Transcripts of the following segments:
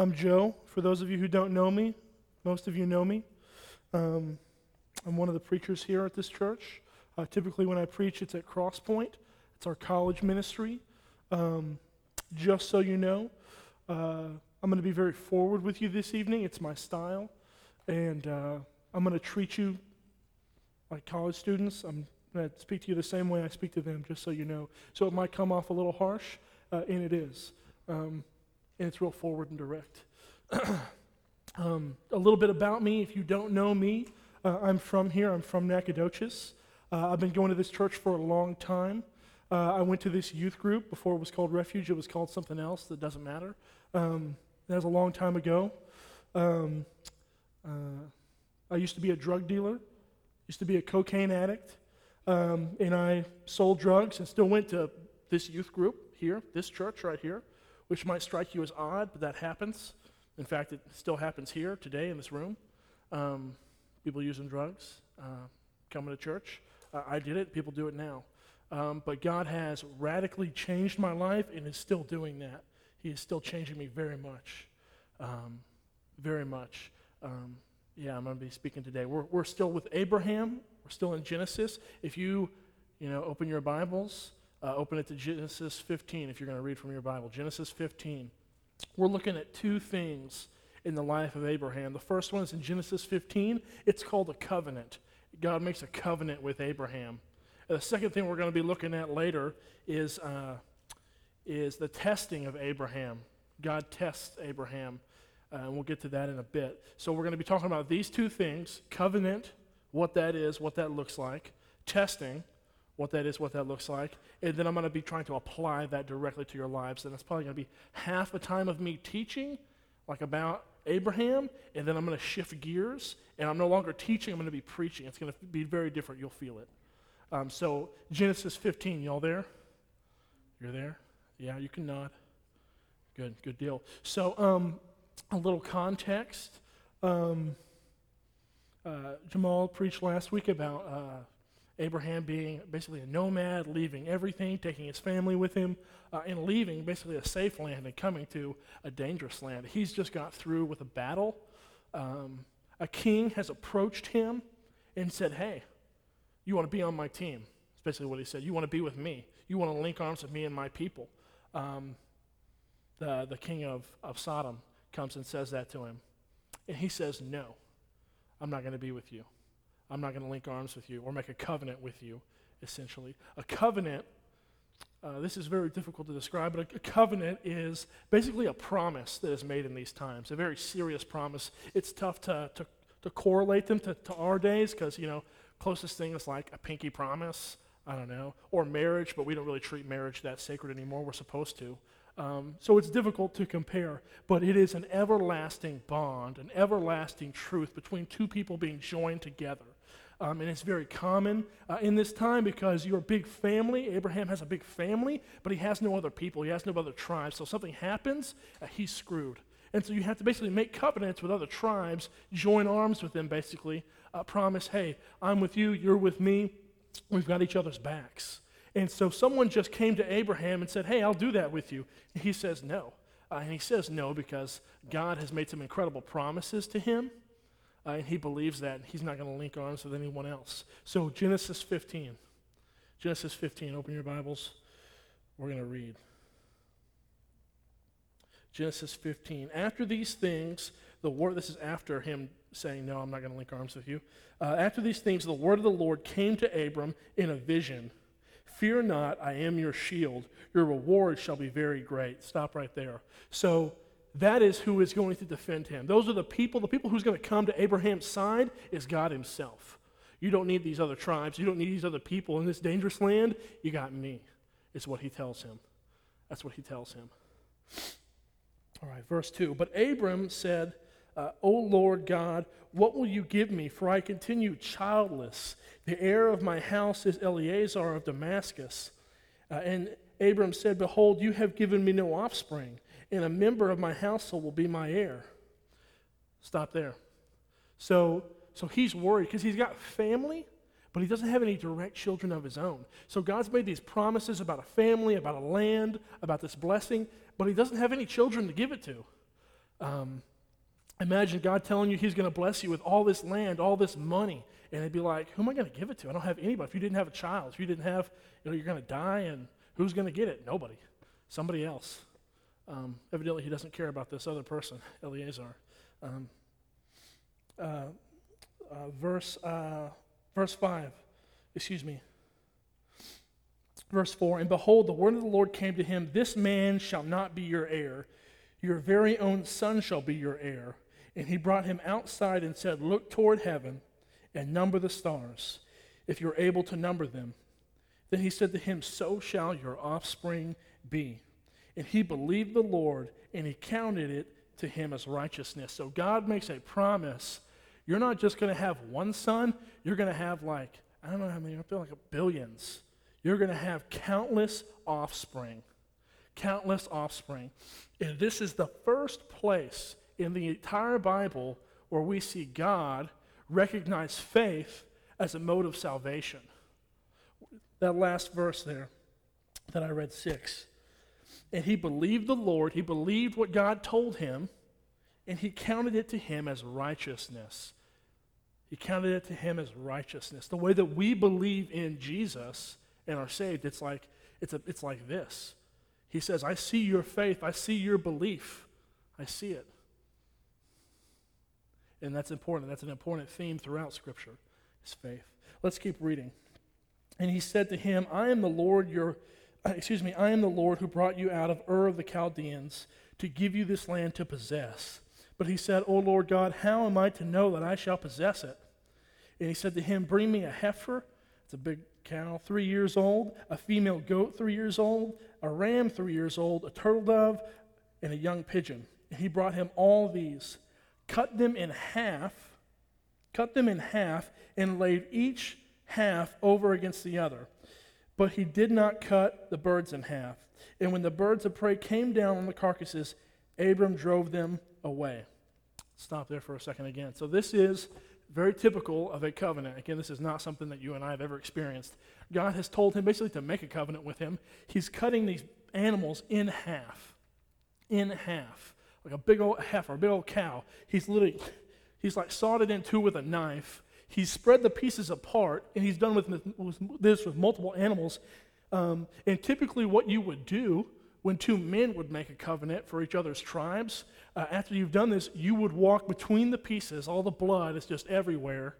I'm Joe. For those of you who don't know me, most of you know me. Um, I'm one of the preachers here at this church. Uh, typically, when I preach, it's at Crosspoint. It's our college ministry. Um, just so you know, uh, I'm going to be very forward with you this evening. It's my style. And uh, I'm going to treat you like college students. I'm going to speak to you the same way I speak to them, just so you know. So it might come off a little harsh, uh, and it is. Um, and it's real forward and direct. um, a little bit about me, if you don't know me, uh, I'm from here. I'm from Nacogdoches. Uh, I've been going to this church for a long time. Uh, I went to this youth group before it was called Refuge. It was called something else that doesn't matter. Um, that was a long time ago. Um, uh, I used to be a drug dealer, used to be a cocaine addict, um, and I sold drugs and still went to this youth group here, this church right here which might strike you as odd, but that happens. In fact, it still happens here today in this room. Um, people using drugs, uh, coming to church. Uh, I did it, people do it now. Um, but God has radically changed my life and is still doing that. He is still changing me very much. Um, very much. Um, yeah, I'm going to be speaking today. We're, we're still with Abraham, we're still in Genesis. If you, you know, open your Bibles, uh, open it to Genesis 15 if you're going to read from your Bible. Genesis 15. We're looking at two things in the life of Abraham. The first one is in Genesis 15. It's called a covenant. God makes a covenant with Abraham. And the second thing we're going to be looking at later is, uh, is the testing of Abraham. God tests Abraham, uh, and we'll get to that in a bit. So we're going to be talking about these two things covenant, what that is, what that looks like, testing, what that is, what that looks like, and then I'm going to be trying to apply that directly to your lives. And it's probably going to be half a time of me teaching, like about Abraham, and then I'm going to shift gears, and I'm no longer teaching, I'm going to be preaching. It's going to be very different. You'll feel it. Um, so, Genesis 15, y'all there? You're there? Yeah, you can nod. Good, good deal. So, um, a little context. Um, uh, Jamal preached last week about uh, Abraham being basically a nomad, leaving everything, taking his family with him, uh, and leaving basically a safe land and coming to a dangerous land. He's just got through with a battle. Um, a king has approached him and said, Hey, you want to be on my team? That's basically what he said. You want to be with me. You want to link arms with me and my people. Um, the, the king of, of Sodom comes and says that to him. And he says, No, I'm not going to be with you. I'm not going to link arms with you or make a covenant with you, essentially. A covenant, uh, this is very difficult to describe, but a, a, covenant is basically a promise that is made in these times, a very serious promise. It's tough to, to, to correlate them to, to our days because, you know, closest thing is like a pinky promise, I don't know, or marriage, but we don't really treat marriage that sacred anymore. We're supposed to. Um, so it's difficult to compare, but it is an everlasting bond, an everlasting truth between two people being joined together. Um, and it's very common uh, in this time because you're a big family. Abraham has a big family, but he has no other people. He has no other tribes. So something happens, uh, he's screwed. And so you have to basically make covenants with other tribes, join arms with them, basically, uh, promise, hey, I'm with you, you're with me, we've got each other's backs. And so someone just came to Abraham and said, hey, I'll do that with you. And he says no. Uh, and he says no because God has made some incredible promises to him. Uh, and he believes that he's not going to link arms with anyone else. So, Genesis 15. Genesis 15, open your Bibles. We're going to read. Genesis 15. After these things, the word, this is after him saying, No, I'm not going to link arms with you. Uh, after these things, the word of the Lord came to Abram in a vision Fear not, I am your shield. Your reward shall be very great. Stop right there. So, that is who is going to defend him. Those are the people, the people who's going to come to Abraham's side is God himself. You don't need these other tribes. You don't need these other people in this dangerous land. You got me, is what he tells him. That's what he tells him. All right, verse 2. But Abram said, uh, O Lord God, what will you give me? For I continue childless. The heir of my house is Eliezer of Damascus. Uh, and Abram said, Behold, you have given me no offspring and a member of my household will be my heir. Stop there. So, so he's worried because he's got family, but he doesn't have any direct children of his own. So God's made these promises about a family, about a land, about this blessing, but he doesn't have any children to give it to. Um, imagine God telling you He's going to bless you with all this land, all this money, and it'd be like, who am I going to give it to? I don't have anybody. If you didn't have a child, if you didn't have, you know, you're going to die, and who's going to get it? Nobody. Somebody else. Um, evidently, he doesn't care about this other person, Eliezer. Um, uh, uh, verse, uh, verse 5, excuse me. Verse 4 And behold, the word of the Lord came to him This man shall not be your heir, your very own son shall be your heir. And he brought him outside and said, Look toward heaven and number the stars, if you're able to number them. Then he said to him, So shall your offspring be. And he believed the Lord, and he counted it to him as righteousness. So God makes a promise. You're not just going to have one son, you're going to have like, I don't know how many, I feel like a billions. You're going to have countless offspring. Countless offspring. And this is the first place in the entire Bible where we see God recognize faith as a mode of salvation. That last verse there that I read, six. And he believed the Lord, he believed what God told him, and he counted it to him as righteousness. He counted it to him as righteousness. The way that we believe in Jesus and are saved, it's like, it's, a, it's like this. He says, I see your faith, I see your belief, I see it. And that's important. That's an important theme throughout Scripture, is faith. Let's keep reading. And he said to him, I am the Lord your Uh, excuse me, I am the Lord who brought you out of Ur of the Chaldeans to give you this land to possess. But he said, O Lord God, how am I to know that I shall possess it? And he said to him, Bring me a heifer, it's a big cow, three years old, a female goat, three years old, a ram, three years old, a turtle dove, and a young pigeon. And he brought him all these, cut them in half, cut them in half, and laid each half over against the other. But he did not cut the birds in half. And when the birds of prey came down on the carcasses, Abram drove them away. Stop there for a second again. So, this is very typical of a covenant. Again, this is not something that you and I have ever experienced. God has told him basically to make a covenant with him. He's cutting these animals in half. In half. Like a big old heifer, a big old cow. He's literally, he's like sawed it in two with a knife he's spread the pieces apart, and he's done with, with this with multiple animals. Um, and typically, what you would do when two men would make a covenant for each other's tribes, uh, after you've done this, you would walk between the pieces. All the blood is just everywhere,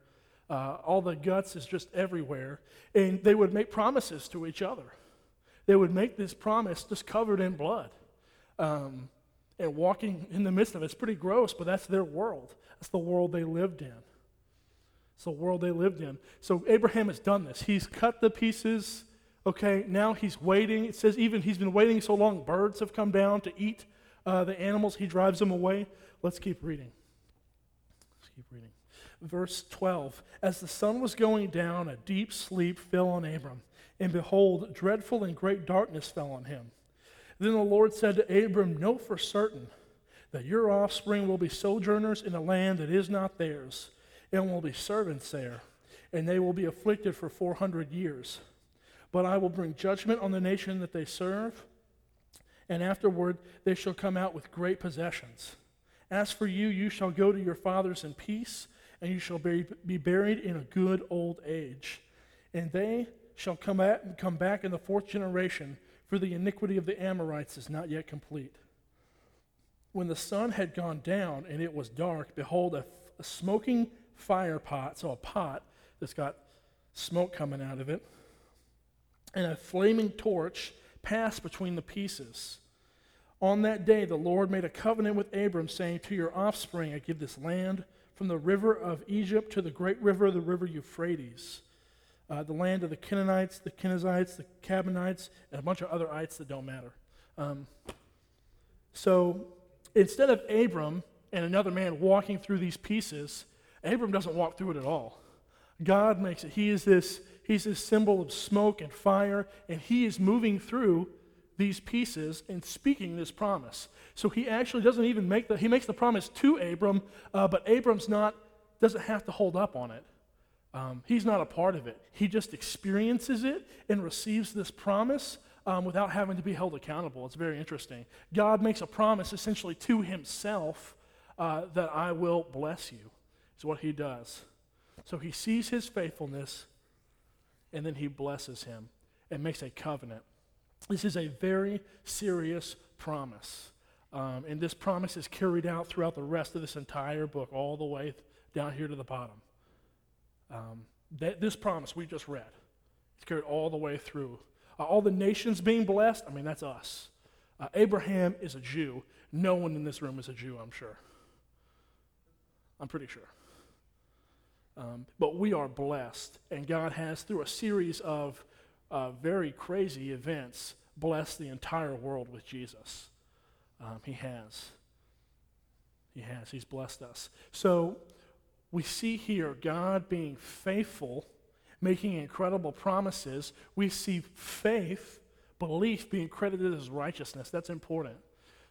uh, all the guts is just everywhere. And they would make promises to each other. They would make this promise just covered in blood. Um, and walking in the midst of it. It's pretty gross, but that's their world. That's the world they lived in. It's the world they lived in. So Abraham has done this. He's cut the pieces. Okay, now he's waiting. It says even he's been waiting so long, birds have come down to eat uh, the animals. He drives them away. Let's keep reading. Let's keep reading. Verse 12 As the sun was going down, a deep sleep fell on Abram, and behold, dreadful and great darkness fell on him. Then the Lord said to Abram, Know for certain that your offspring will be sojourners in a land that is not theirs and will be servants there, and they will be afflicted for 400 years. But I will bring judgment on the nation that they serve, and afterward they shall come out with great possessions. As for you, you shall go to your fathers in peace, and you shall be, be buried in a good old age. And they shall come, at, come back in the fourth generation, for the iniquity of the Amorites is not yet complete. When the sun had gone down and it was dark, behold, a, a smoking fire pot, so a pot that's got smoke coming out of it, and a flaming torch passed between the pieces. On that day, the Lord made a covenant with Abram, saying, To your offspring I give this land, from the river of Egypt to the great river, the river Euphrates, uh, the land of the Canaanites, the Kenizzites, the Kadmonites, and a bunch of other ites that don't matter. Um, so instead of Abram and another man walking through these pieces, Abram doesn't walk through it at all. God makes it. He is this, he's this symbol of smoke and fire, and he is moving through these pieces and speaking this promise. So he actually doesn't even make the, he makes the promise to Abram, uh, but Abram's not, doesn't have to hold up on it. Um, he's not a part of it. He just experiences it and receives this promise um, without having to be held accountable. It's very interesting. God makes a promise essentially to himself uh, that I will bless you, is what he does. So he sees his faithfulness and then he blesses him and makes a covenant. This is a very serious promise. Um, and this promise is carried out throughout the rest of this entire book, all the way down here to the bottom. Um, that, this promise we just read, it's carried all the way through. Uh, all the nations being blessed, I mean, that's us. Uh, Abraham is a Jew. No one in this room is a Jew, I'm sure. I'm pretty sure. Um, but we are blessed, and God has, through a series of uh, very crazy events, blessed the entire world with Jesus. Um, he has. He has. He's blessed us. So we see here God being faithful, making incredible promises. We see faith, belief being credited as righteousness. That's important.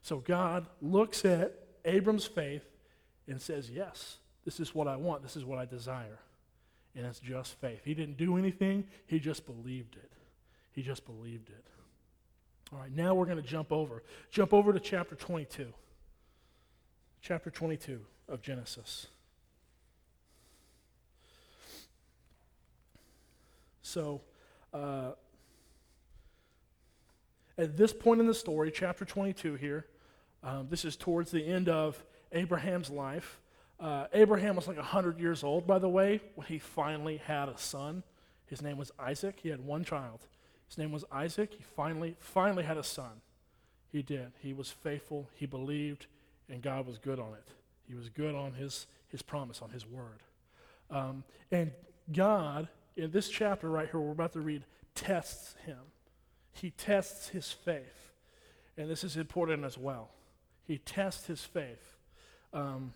So God looks at Abram's faith and says, Yes, this is what I want. This is what I desire. And it's just faith. He didn't do anything, he just believed it. He just believed it. All right, now we're going to jump over. Jump over to chapter 22. Chapter 22 of Genesis. So, uh, at this point in the story, chapter 22 here, um, this is towards the end of Abraham's life. Uh, Abraham was like 100 years old, by the way, when he finally had a son. His name was Isaac. He had one child. His name was Isaac. He finally, finally had a son. He did. He was faithful. He believed, and God was good on it. He was good on his, his promise, on his word. Um, and God, in this chapter right here, we're about to read, tests him. He tests his faith. And this is important as well. He tests his faith. Um,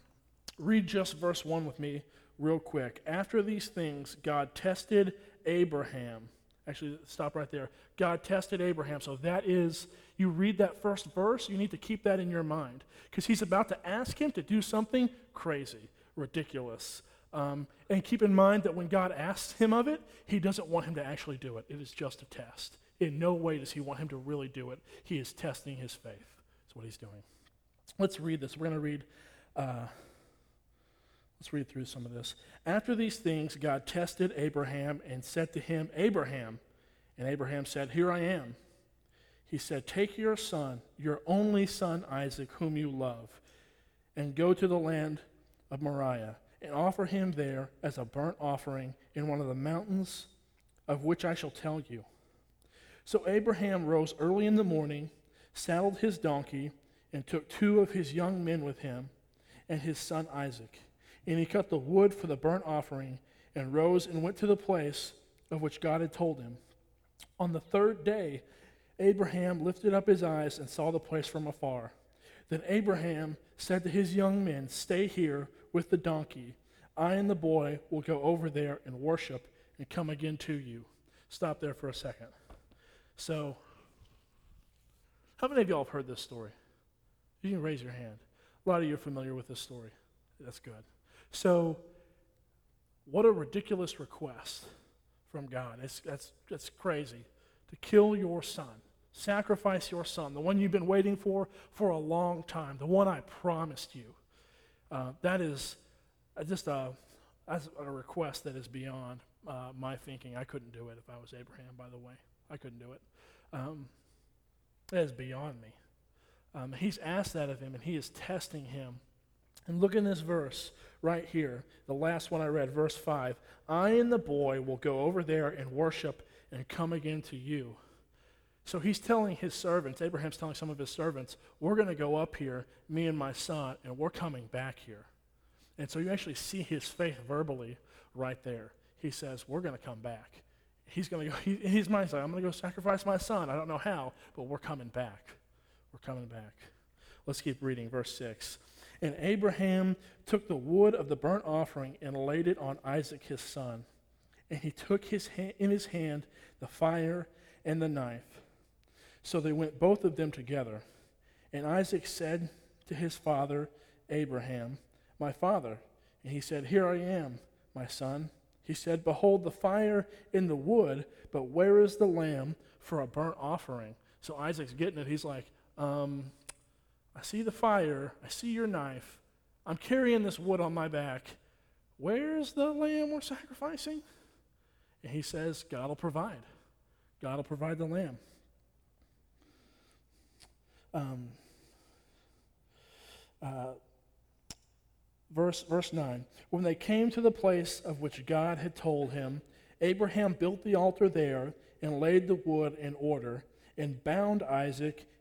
read just verse 1 with me, real quick. After these things, God tested Abraham Actually, stop right there. God tested Abraham. So that is, you read that first verse, you need to keep that in your mind because he's about to ask him to do something crazy, ridiculous. Um, and keep in mind that when God asks him of it, he doesn't want him to actually do it. It is just a test. In no way does he want him to really do it. He is testing his faith. That's what he's doing. Let's read this. We're going to read. Uh, Let's read through some of this. After these things, God tested Abraham and said to him, Abraham. And Abraham said, Here I am. He said, Take your son, your only son Isaac, whom you love, and go to the land of Moriah, and offer him there as a burnt offering in one of the mountains of which I shall tell you. So Abraham rose early in the morning, saddled his donkey, and took two of his young men with him, and his son Isaac. And he cut the wood for the burnt offering and rose and went to the place of which God had told him. On the third day, Abraham lifted up his eyes and saw the place from afar. Then Abraham said to his young men, Stay here with the donkey. I and the boy will go over there and worship and come again to you. Stop there for a second. So, how many of y'all have heard this story? You can raise your hand. A lot of you are familiar with this story. That's good. So, what a ridiculous request from God. It's, that's, that's crazy. To kill your son, sacrifice your son, the one you've been waiting for for a long time, the one I promised you. Uh, that is uh, just a, that's a request that is beyond uh, my thinking. I couldn't do it if I was Abraham, by the way. I couldn't do it. Um, that is beyond me. Um, he's asked that of him, and he is testing him. And look in this verse right here, the last one I read, verse 5. I and the boy will go over there and worship and come again to you. So he's telling his servants, Abraham's telling some of his servants, we're going to go up here, me and my son, and we're coming back here. And so you actually see his faith verbally right there. He says, We're going to come back. He's going to go, he, in his mind, he's like, I'm going to go sacrifice my son. I don't know how, but we're coming back. We're coming back. Let's keep reading, verse 6. And Abraham took the wood of the burnt offering and laid it on Isaac his son. And he took his ha- in his hand the fire and the knife. So they went both of them together. And Isaac said to his father, Abraham, My father. And he said, Here I am, my son. He said, Behold the fire and the wood, but where is the lamb for a burnt offering. So Isaac's getting it. He's like, um, I see the fire. I see your knife. I'm carrying this wood on my back. Where's the lamb we're sacrificing? And he says, God will provide. God will provide the lamb. Um, uh, verse, verse 9 When they came to the place of which God had told him, Abraham built the altar there and laid the wood in order and bound Isaac,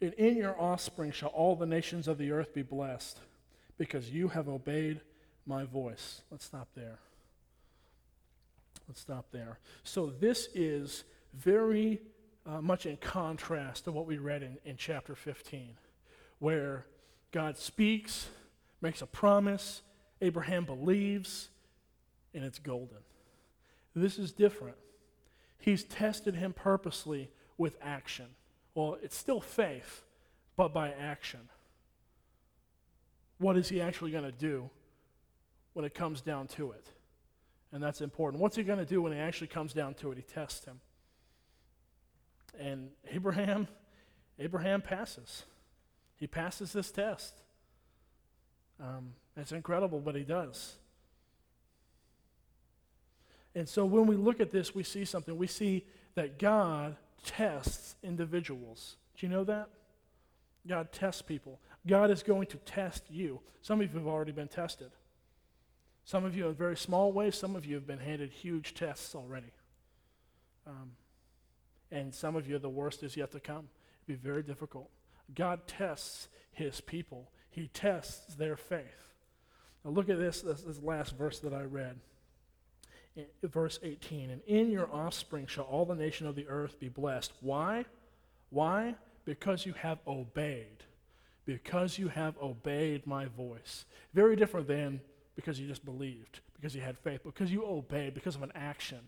And in your offspring shall all the nations of the earth be blessed, because you have obeyed my voice. Let's stop there. Let's stop there. So, this is very uh, much in contrast to what we read in, in chapter 15, where God speaks, makes a promise, Abraham believes, and it's golden. This is different. He's tested him purposely with action. Well, it's still faith, but by action. What is he actually going to do when it comes down to it? And that's important. What's he going to do when it actually comes down to it? He tests him. And Abraham, Abraham passes. He passes this test. Um, it's incredible, but he does. And so when we look at this, we see something. We see that God tests individuals. Do you know that? God tests people. God is going to test you. Some of you have already been tested. Some of you in very small ways, some of you have been handed huge tests already. Um, and some of you, the worst is yet to come. It'll be very difficult. God tests his people, he tests their faith. Now, look at this, this, this last verse that I read verse 18, and in your offspring shall all the nation of the earth be blessed. Why? Why? Because you have obeyed. Because you have obeyed my voice. Very different than because you just believed, because you had faith, because you obeyed, because of an action.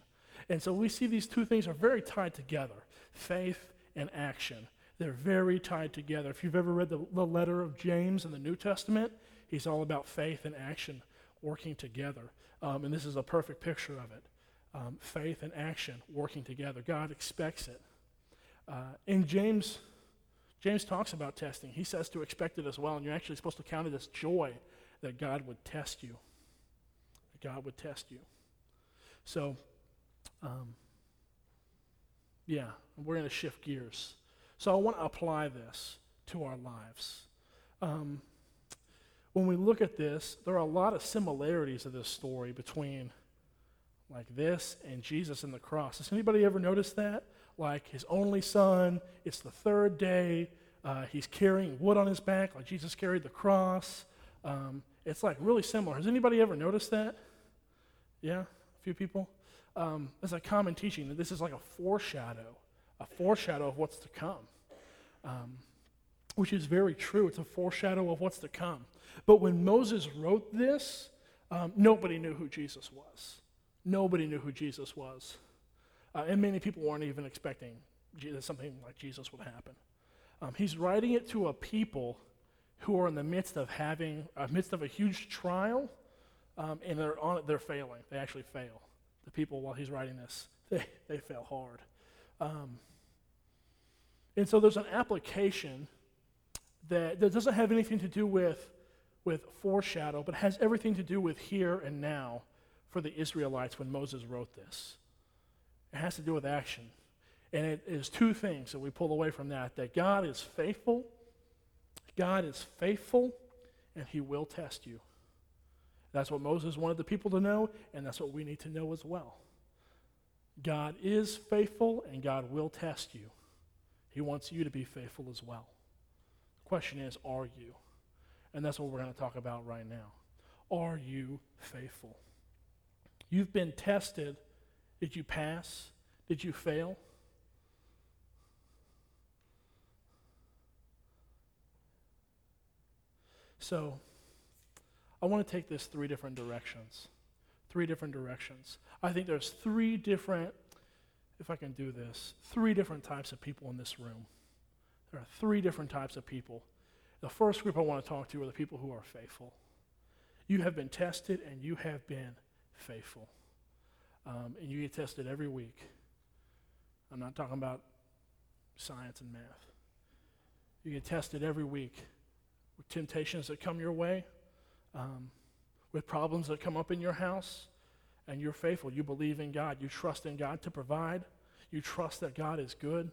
And so we see these two things are very tied together faith and action. They're very tied together. If you've ever read the, the letter of James in the New Testament, he's all about faith and action working together. Um, and this is a perfect picture of it um, faith and action working together. God expects it. Uh, and James, James talks about testing. He says to expect it as well, and you're actually supposed to count it as joy that God would test you. That God would test you. So, um, yeah, we're going to shift gears. So I want to apply this to our lives. Um, when we look at this, there are a lot of similarities of this story between like this and Jesus and the cross. Has anybody ever noticed that? Like his only son, it's the third day, uh, he's carrying wood on his back, like Jesus carried the cross. Um, it's like really similar. Has anybody ever noticed that? Yeah, a few people. Um, it's a common teaching that this is like a foreshadow, a foreshadow of what's to come, um, which is very true. It's a foreshadow of what's to come. But when Moses wrote this, um, nobody knew who Jesus was. Nobody knew who Jesus was. Uh, and many people weren't even expecting Jesus, something like Jesus would happen. Um, he's writing it to a people who are in the midst of having, uh, midst of a huge trial um, and they're on they're failing. They actually fail. The people while he's writing this, they, they fail hard. Um, and so there's an application that, that doesn't have anything to do with, with foreshadow, but has everything to do with here and now for the Israelites when Moses wrote this. It has to do with action. And it is two things that we pull away from that that God is faithful, God is faithful, and he will test you. That's what Moses wanted the people to know, and that's what we need to know as well. God is faithful, and God will test you. He wants you to be faithful as well. Question is, are you? And that's what we're going to talk about right now. Are you faithful? You've been tested. Did you pass? Did you fail? So, I want to take this three different directions. Three different directions. I think there's three different, if I can do this, three different types of people in this room. There are three different types of people. The first group I want to talk to are the people who are faithful. You have been tested and you have been faithful. Um, and you get tested every week. I'm not talking about science and math. You get tested every week with temptations that come your way, um, with problems that come up in your house, and you're faithful. You believe in God. You trust in God to provide. You trust that God is good.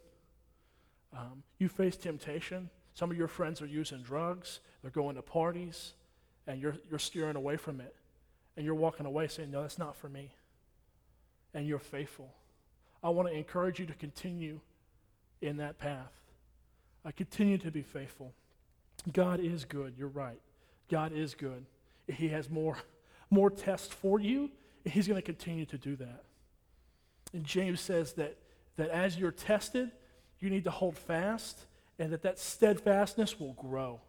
Um, you face temptation. Some of your friends are using drugs, they're going to parties, and you're, you're steering away from it. And you're walking away saying, No, that's not for me. And you're faithful. I want to encourage you to continue in that path. I continue to be faithful. God is good. You're right. God is good. He has more, more tests for you, He's going to continue to do that. And James says that, that as you're tested, you need to hold fast, and that that steadfastness will grow.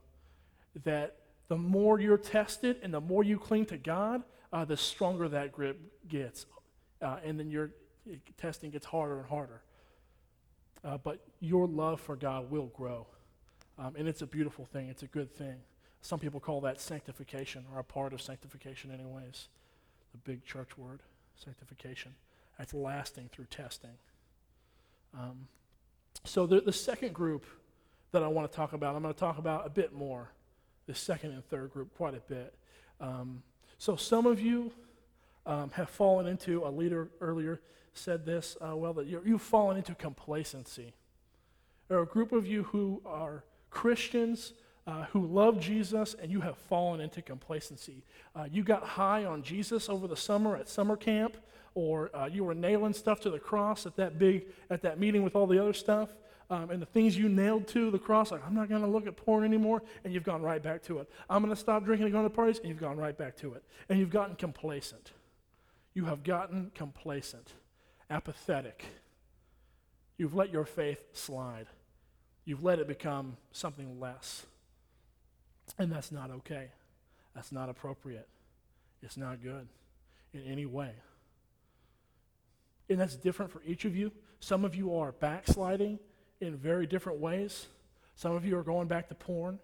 That the more you're tested and the more you cling to God, uh, the stronger that grip gets. Uh, and then your testing gets harder and harder. Uh, but your love for God will grow. Um, and it's a beautiful thing, it's a good thing. Some people call that sanctification, or a part of sanctification, anyways. The big church word, sanctification. That's lasting through testing. Um, so, the, the second group that I want to talk about, I'm going to talk about a bit more. The second and third group, quite a bit. Um, so, some of you um, have fallen into, a leader earlier said this, uh, well, that you've fallen into complacency. There are a group of you who are Christians uh, who love Jesus and you have fallen into complacency. Uh, you got high on Jesus over the summer at summer camp, or uh, you were nailing stuff to the cross at that big at that meeting with all the other stuff. Um, and the things you nailed to the cross, like I'm not going to look at porn anymore, and you've gone right back to it. I'm going to stop drinking and going to parties, and you've gone right back to it. And you've gotten complacent. You have gotten complacent, apathetic. You've let your faith slide. You've let it become something less. And that's not okay. That's not appropriate. It's not good in any way. And that's different for each of you. Some of you are backsliding in very different ways. Some of you are going back to porn.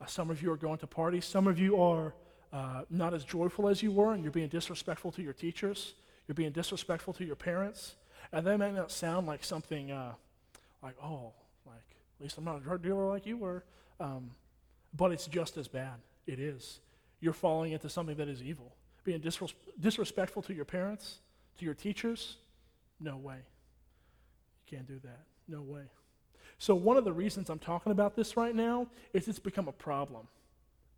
Uh, some of you are going to parties. Some of you are uh, not as joyful as you were, and you're being disrespectful to your teachers. You're being disrespectful to your parents. And that may not sound like something uh, like, oh, like, at least I'm not a drug dealer like you were. Um, but it's just as bad. It is. You're falling into something that is evil. Being disres- disrespectful to your parents, to your teachers, no way. You can't do that. No way. So, one of the reasons I'm talking about this right now is it's become a problem.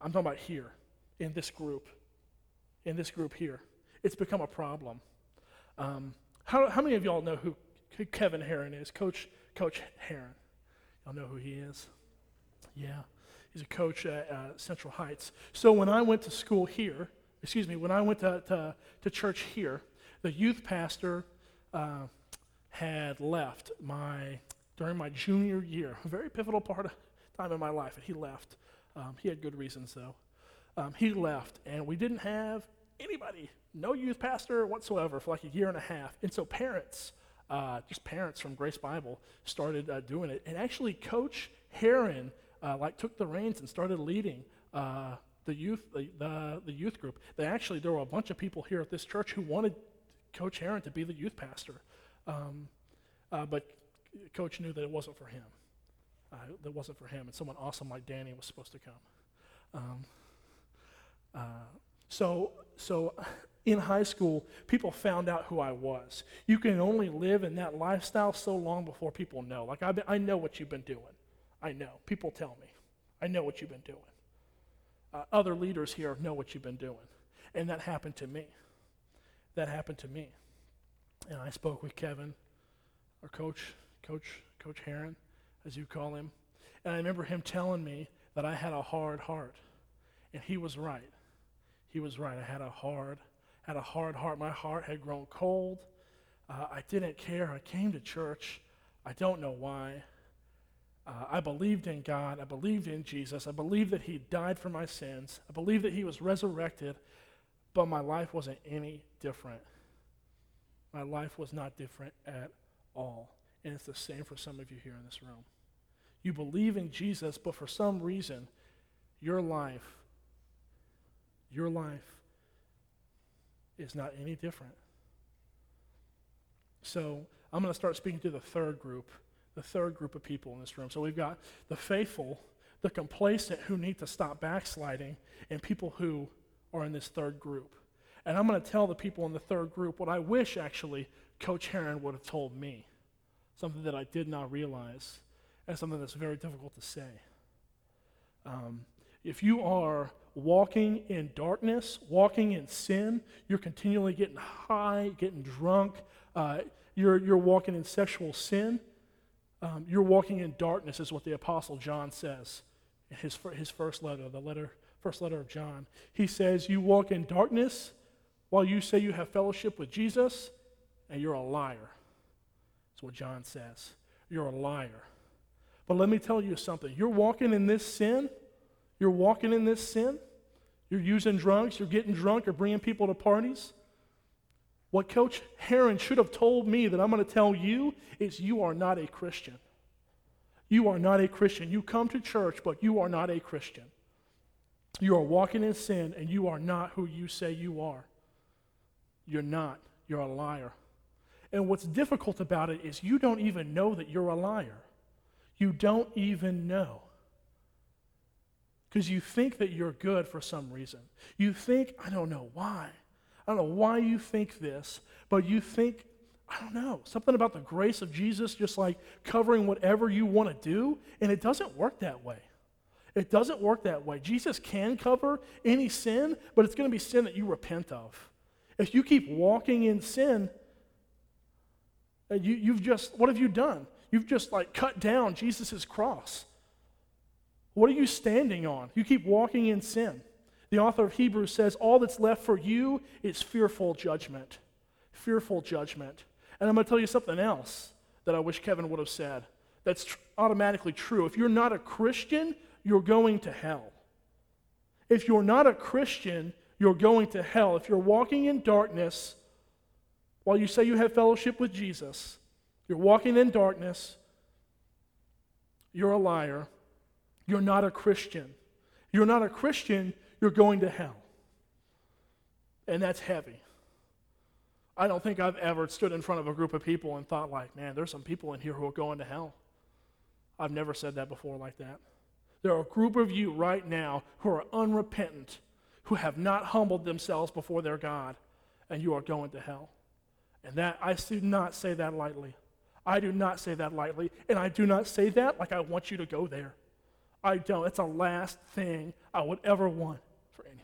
I'm talking about here, in this group, in this group here. It's become a problem. Um, how, how many of y'all know who, who Kevin Herron is? Coach, Coach Herron. Y'all know who he is? Yeah. He's a coach at uh, Central Heights. So when I went to school here, excuse me, when I went to, to, to church here, the youth pastor uh, had left my during my junior year, a very pivotal part of time in my life, and he left. Um, he had good reasons though. Um, he left, and we didn't have anybody, no youth pastor whatsoever, for like a year and a half. And so parents uh, just parents from Grace Bible started uh, doing it. And actually, Coach Heron uh, like took the reins and started leading uh, the youth, the, the, the youth group. They actually, there were a bunch of people here at this church who wanted Coach Heron to be the youth pastor. Um, uh, but Coach knew that it wasn't for him. Uh, that wasn't for him. And someone awesome like Danny was supposed to come. Um, uh, so, so in high school, people found out who I was. You can only live in that lifestyle so long before people know. Like, I, I know what you've been doing. I know. People tell me. I know what you've been doing. Uh, other leaders here know what you've been doing. And that happened to me. That happened to me. And I spoke with Kevin, our coach, Coach, Coach Heron, as you call him. And I remember him telling me that I had a hard heart. And he was right. He was right. I had a hard, had a hard heart. My heart had grown cold. Uh, I didn't care. I came to church. I don't know why. Uh, I believed in God. I believed in Jesus. I believed that He died for my sins. I believed that He was resurrected, but my life wasn't any different. My life was not different at all. And it's the same for some of you here in this room. You believe in Jesus, but for some reason, your life your life is not any different. So I'm going to start speaking to the third group, the third group of people in this room. So we've got the faithful, the complacent who need to stop backsliding, and people who are in this third group. And I'm going to tell the people in the third group what I wish actually Coach Heron would have told me, something that I did not realize, and something that's very difficult to say. Um, if you are walking in darkness, walking in sin. You're continually getting high, getting drunk. Uh, you're, you're walking in sexual sin. Um, you're walking in darkness, is what the Apostle John says in his, his first letter, the letter, first letter of John. He says, You walk in darkness while you say you have fellowship with Jesus, and you're a liar. That's what John says. You're a liar. But let me tell you something. You're walking in this sin you're walking in this sin. You're using drugs. You're getting drunk. You're bringing people to parties. What Coach Heron should have told me that I'm going to tell you is you are not a Christian. You are not a Christian. You come to church, but you are not a Christian. You are walking in sin, and you are not who you say you are. You're not. You're a liar. And what's difficult about it is you don't even know that you're a liar. You don't even know because you think that you're good for some reason. You think, I don't know why. I don't know why you think this, but you think, I don't know, something about the grace of Jesus just like covering whatever you want to do, and it doesn't work that way. It doesn't work that way. Jesus can cover any sin, but it's going to be sin that you repent of. If you keep walking in sin, you, you've just, what have you done? You've just like cut down Jesus' cross. What are you standing on? You keep walking in sin. The author of Hebrews says, All that's left for you is fearful judgment. Fearful judgment. And I'm going to tell you something else that I wish Kevin would have said. That's tr- automatically true. If you're not a Christian, you're going to hell. If you're not a Christian, you're going to hell. If you're walking in darkness while you say you have fellowship with Jesus, you're walking in darkness, you're a liar, you're not a Christian. You're not a Christian, you're going to hell. And that's heavy. I don't think I've ever stood in front of a group of people and thought, like, man, there's some people in here who are going to hell. I've never said that before like that. There are a group of you right now who are unrepentant, who have not humbled themselves before their God, and you are going to hell. And that, I do not say that lightly. I do not say that lightly. And I do not say that like I want you to go there. I don't. It's the last thing I would ever want for anyone.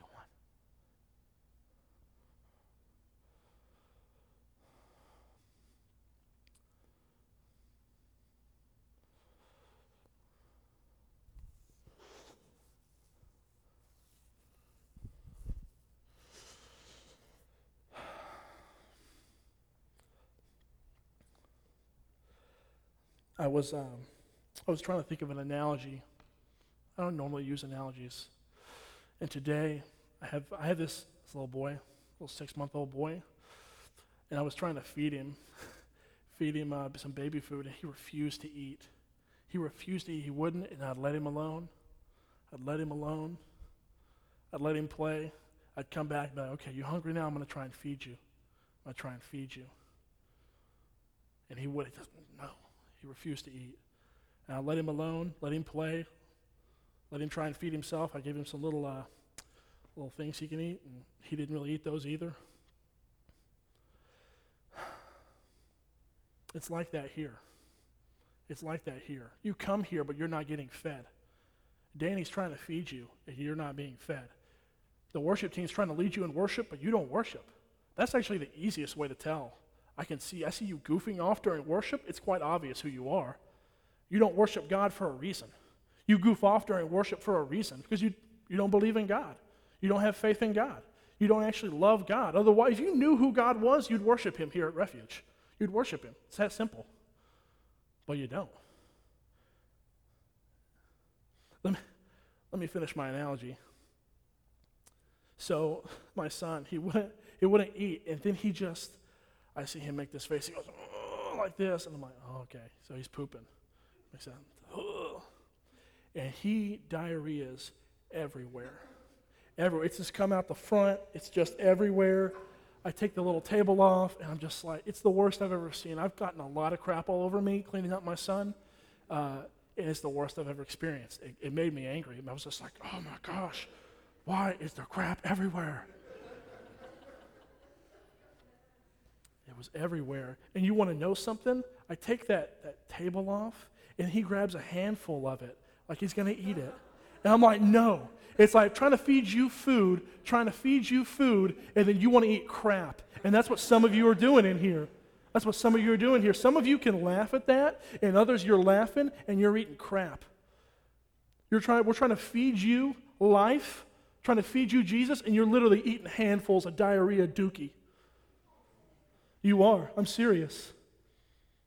I was um, I was trying to think of an analogy I don't normally use analogies. And today, I have, I have this, this little boy, little six month old boy, and I was trying to feed him, feed him uh, some baby food, and he refused to eat. He refused to eat. He wouldn't, and I'd let him alone. I'd let him alone. I'd let him play. I'd come back and be like, okay, you hungry now? I'm going to try and feed you. I'm going to try and feed you. And he would, he doesn't, no. He refused to eat. And I let him alone, let him play, let him try and feed himself. I gave him some little, uh, little things he can eat, and he didn't really eat those either. It's like that here. It's like that here. You come here, but you're not getting fed. Danny's trying to feed you, and you're not being fed. The worship team's trying to lead you in worship, but you don't worship. That's actually the easiest way to tell. I can see, I see you goofing off during worship. It's quite obvious who you are. You don't worship God for a reason. You goof off during worship for a reason because you, you don't believe in God. You don't have faith in God. You don't actually love God. Otherwise, if you knew who God was, you'd worship Him here at Refuge. You'd worship Him. It's that simple. But you don't. Let me, let me finish my analogy. So, my son, he wouldn't, he wouldn't eat, and then he just, I see him make this face. He goes, like this, and I'm like, oh, okay. So he's pooping. Makes oh. And he diarrheas everywhere. Everywhere. It's just come out the front, it's just everywhere. I take the little table off, and I'm just like, it's the worst I've ever seen. I've gotten a lot of crap all over me cleaning up my son, uh, and it's the worst I've ever experienced. It, it made me angry. I was just like, oh my gosh, why is there crap everywhere? Was everywhere. And you want to know something? I take that, that table off, and he grabs a handful of it, like he's going to eat it. And I'm like, no, it's like trying to feed you food, trying to feed you food, and then you want to eat crap. And that's what some of you are doing in here. That's what some of you are doing here. Some of you can laugh at that, and others you're laughing and you're eating crap. You're trying, we're trying to feed you life, trying to feed you Jesus, and you're literally eating handfuls of diarrhea dookie. You are. I'm serious.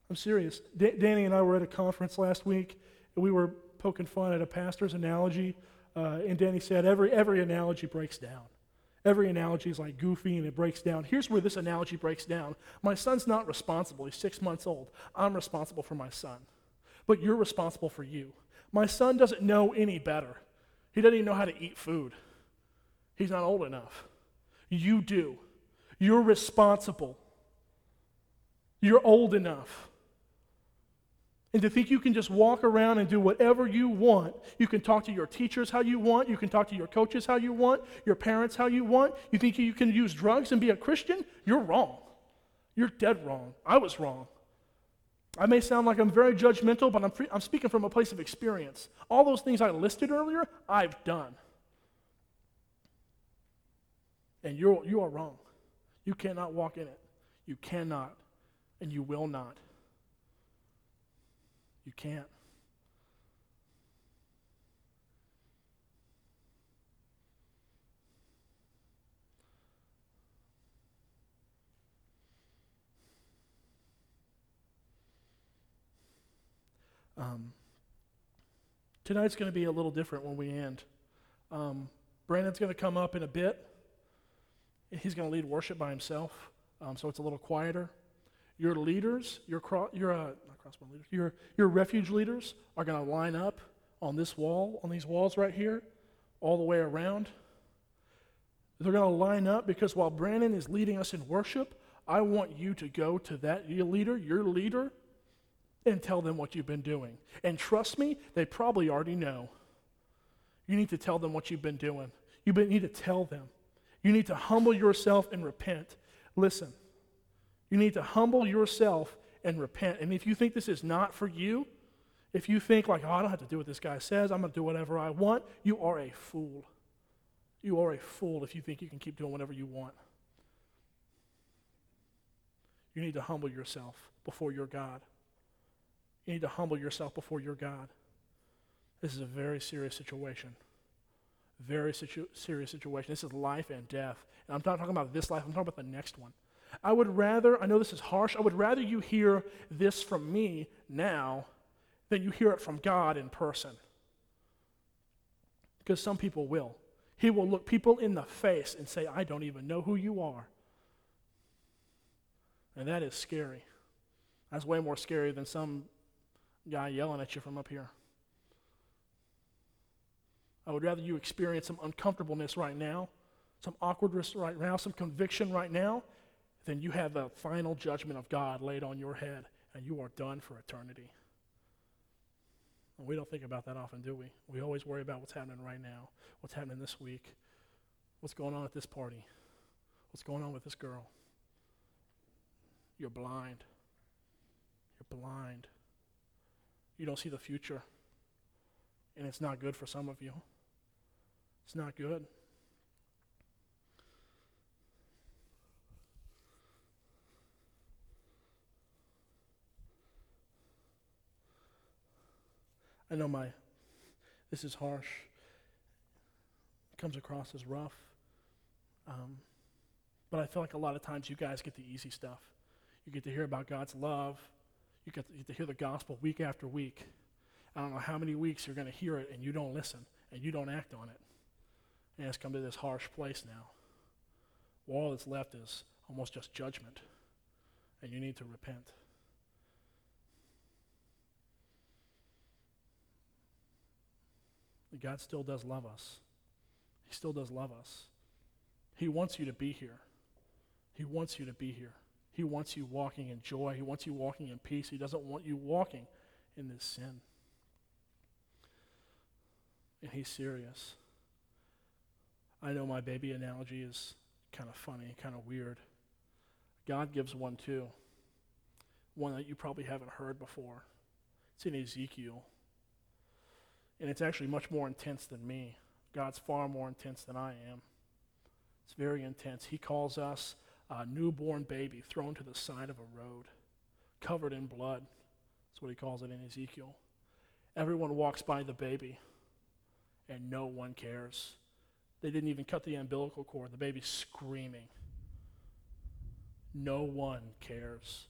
I'm serious. D- Danny and I were at a conference last week, and we were poking fun at a pastor's analogy uh, and Danny said, every, every analogy breaks down. Every analogy is like goofy and it breaks down. Here's where this analogy breaks down. My son's not responsible. He's six months old. I'm responsible for my son. But you're responsible for you. My son doesn't know any better. He doesn't even know how to eat food. He's not old enough. You do. You're responsible. You're old enough. And to think you can just walk around and do whatever you want. You can talk to your teachers how you want. You can talk to your coaches how you want, your parents how you want. You think you can use drugs and be a Christian? You're wrong. You're dead wrong. I was wrong. I may sound like I'm very judgmental, but I'm, free, I'm speaking from a place of experience. All those things I listed earlier, I've done. And you're, you are wrong. You cannot walk in it. You cannot, and you will not. You can't. Um, tonight's going to be a little different when we end. Um, Brandon's going to come up in a bit. He's going to lead worship by himself, um, so it's a little quieter. Your leaders, your, cro- your uh, crossbow leaders, your, your refuge leaders are going to line up on this wall, on these walls right here, all the way around. They're going to line up because while Brandon is leading us in worship, I want you to go to that your leader, your leader, and tell them what you've been doing. And trust me, they probably already know. You need to tell them what you've been doing. You need to tell them. You need to humble yourself and repent. Listen, you need to humble yourself and repent. And if you think this is not for you, if you think, like, oh, I don't have to do what this guy says, I'm going to do whatever I want, you are a fool. You are a fool if you think you can keep doing whatever you want. You need to humble yourself before your God. You need to humble yourself before your God. This is a very serious situation. Very situ- serious situation. This is life and death. And I'm not talking about this life, I'm talking about the next one. I would rather, I know this is harsh, I would rather you hear this from me now than you hear it from God in person. Because some people will. He will look people in the face and say, I don't even know who you are. And that is scary. That's way more scary than some guy yelling at you from up here. I would rather you experience some uncomfortableness right now, some awkwardness right now, some conviction right now, than you have the final judgment of God laid on your head and you are done for eternity. And we don't think about that often, do we? We always worry about what's happening right now, what's happening this week, what's going on at this party, what's going on with this girl. You're blind. You're blind. You don't see the future. And it's not good for some of you. It's not good. I know my, this is harsh. It comes across as rough. Um, but I feel like a lot of times you guys get the easy stuff. You get to hear about God's love. You get to, you get to hear the gospel week after week. I don't know how many weeks you're going to hear it and you don't listen and you don't act on it. And it's come to this harsh place now. All that's left is almost just judgment. And you need to repent. God still does love us. He still does love us. He wants you to be here. He wants you to be here. He wants you walking in joy. He wants you walking in peace. He doesn't want you walking in this sin. And he's serious. I know my baby analogy is kind of funny, kind of weird. God gives one too, one that you probably haven't heard before. It's in Ezekiel. And it's actually much more intense than me. God's far more intense than I am. It's very intense. He calls us a newborn baby thrown to the side of a road, covered in blood. That's what he calls it in Ezekiel. Everyone walks by the baby, and no one cares. They didn't even cut the umbilical cord. The baby's screaming. No one cares.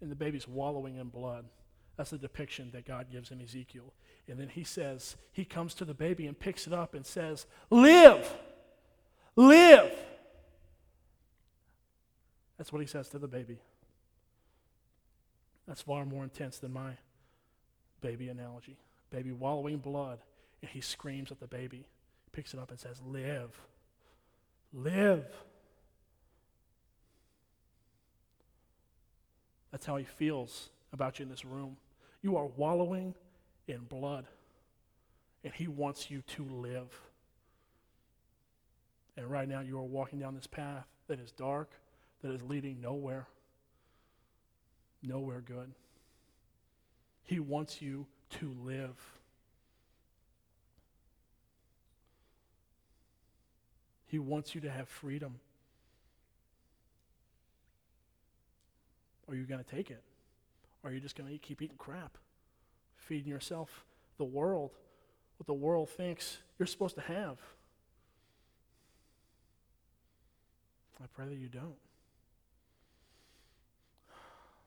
And the baby's wallowing in blood. That's the depiction that God gives in Ezekiel. And then he says, he comes to the baby and picks it up and says, Live! Live! That's what he says to the baby. That's far more intense than my baby analogy. Baby wallowing blood, and he screams at the baby, picks it up and says, Live! Live! That's how he feels about you in this room. You are wallowing in blood, and He wants you to live. And right now, you are walking down this path that is dark, that is leading nowhere, nowhere good. He wants you to live. He wants you to have freedom. Are you going to take it? Or are you just going to keep eating crap? Feeding yourself the world, what the world thinks you're supposed to have. I pray that you don't.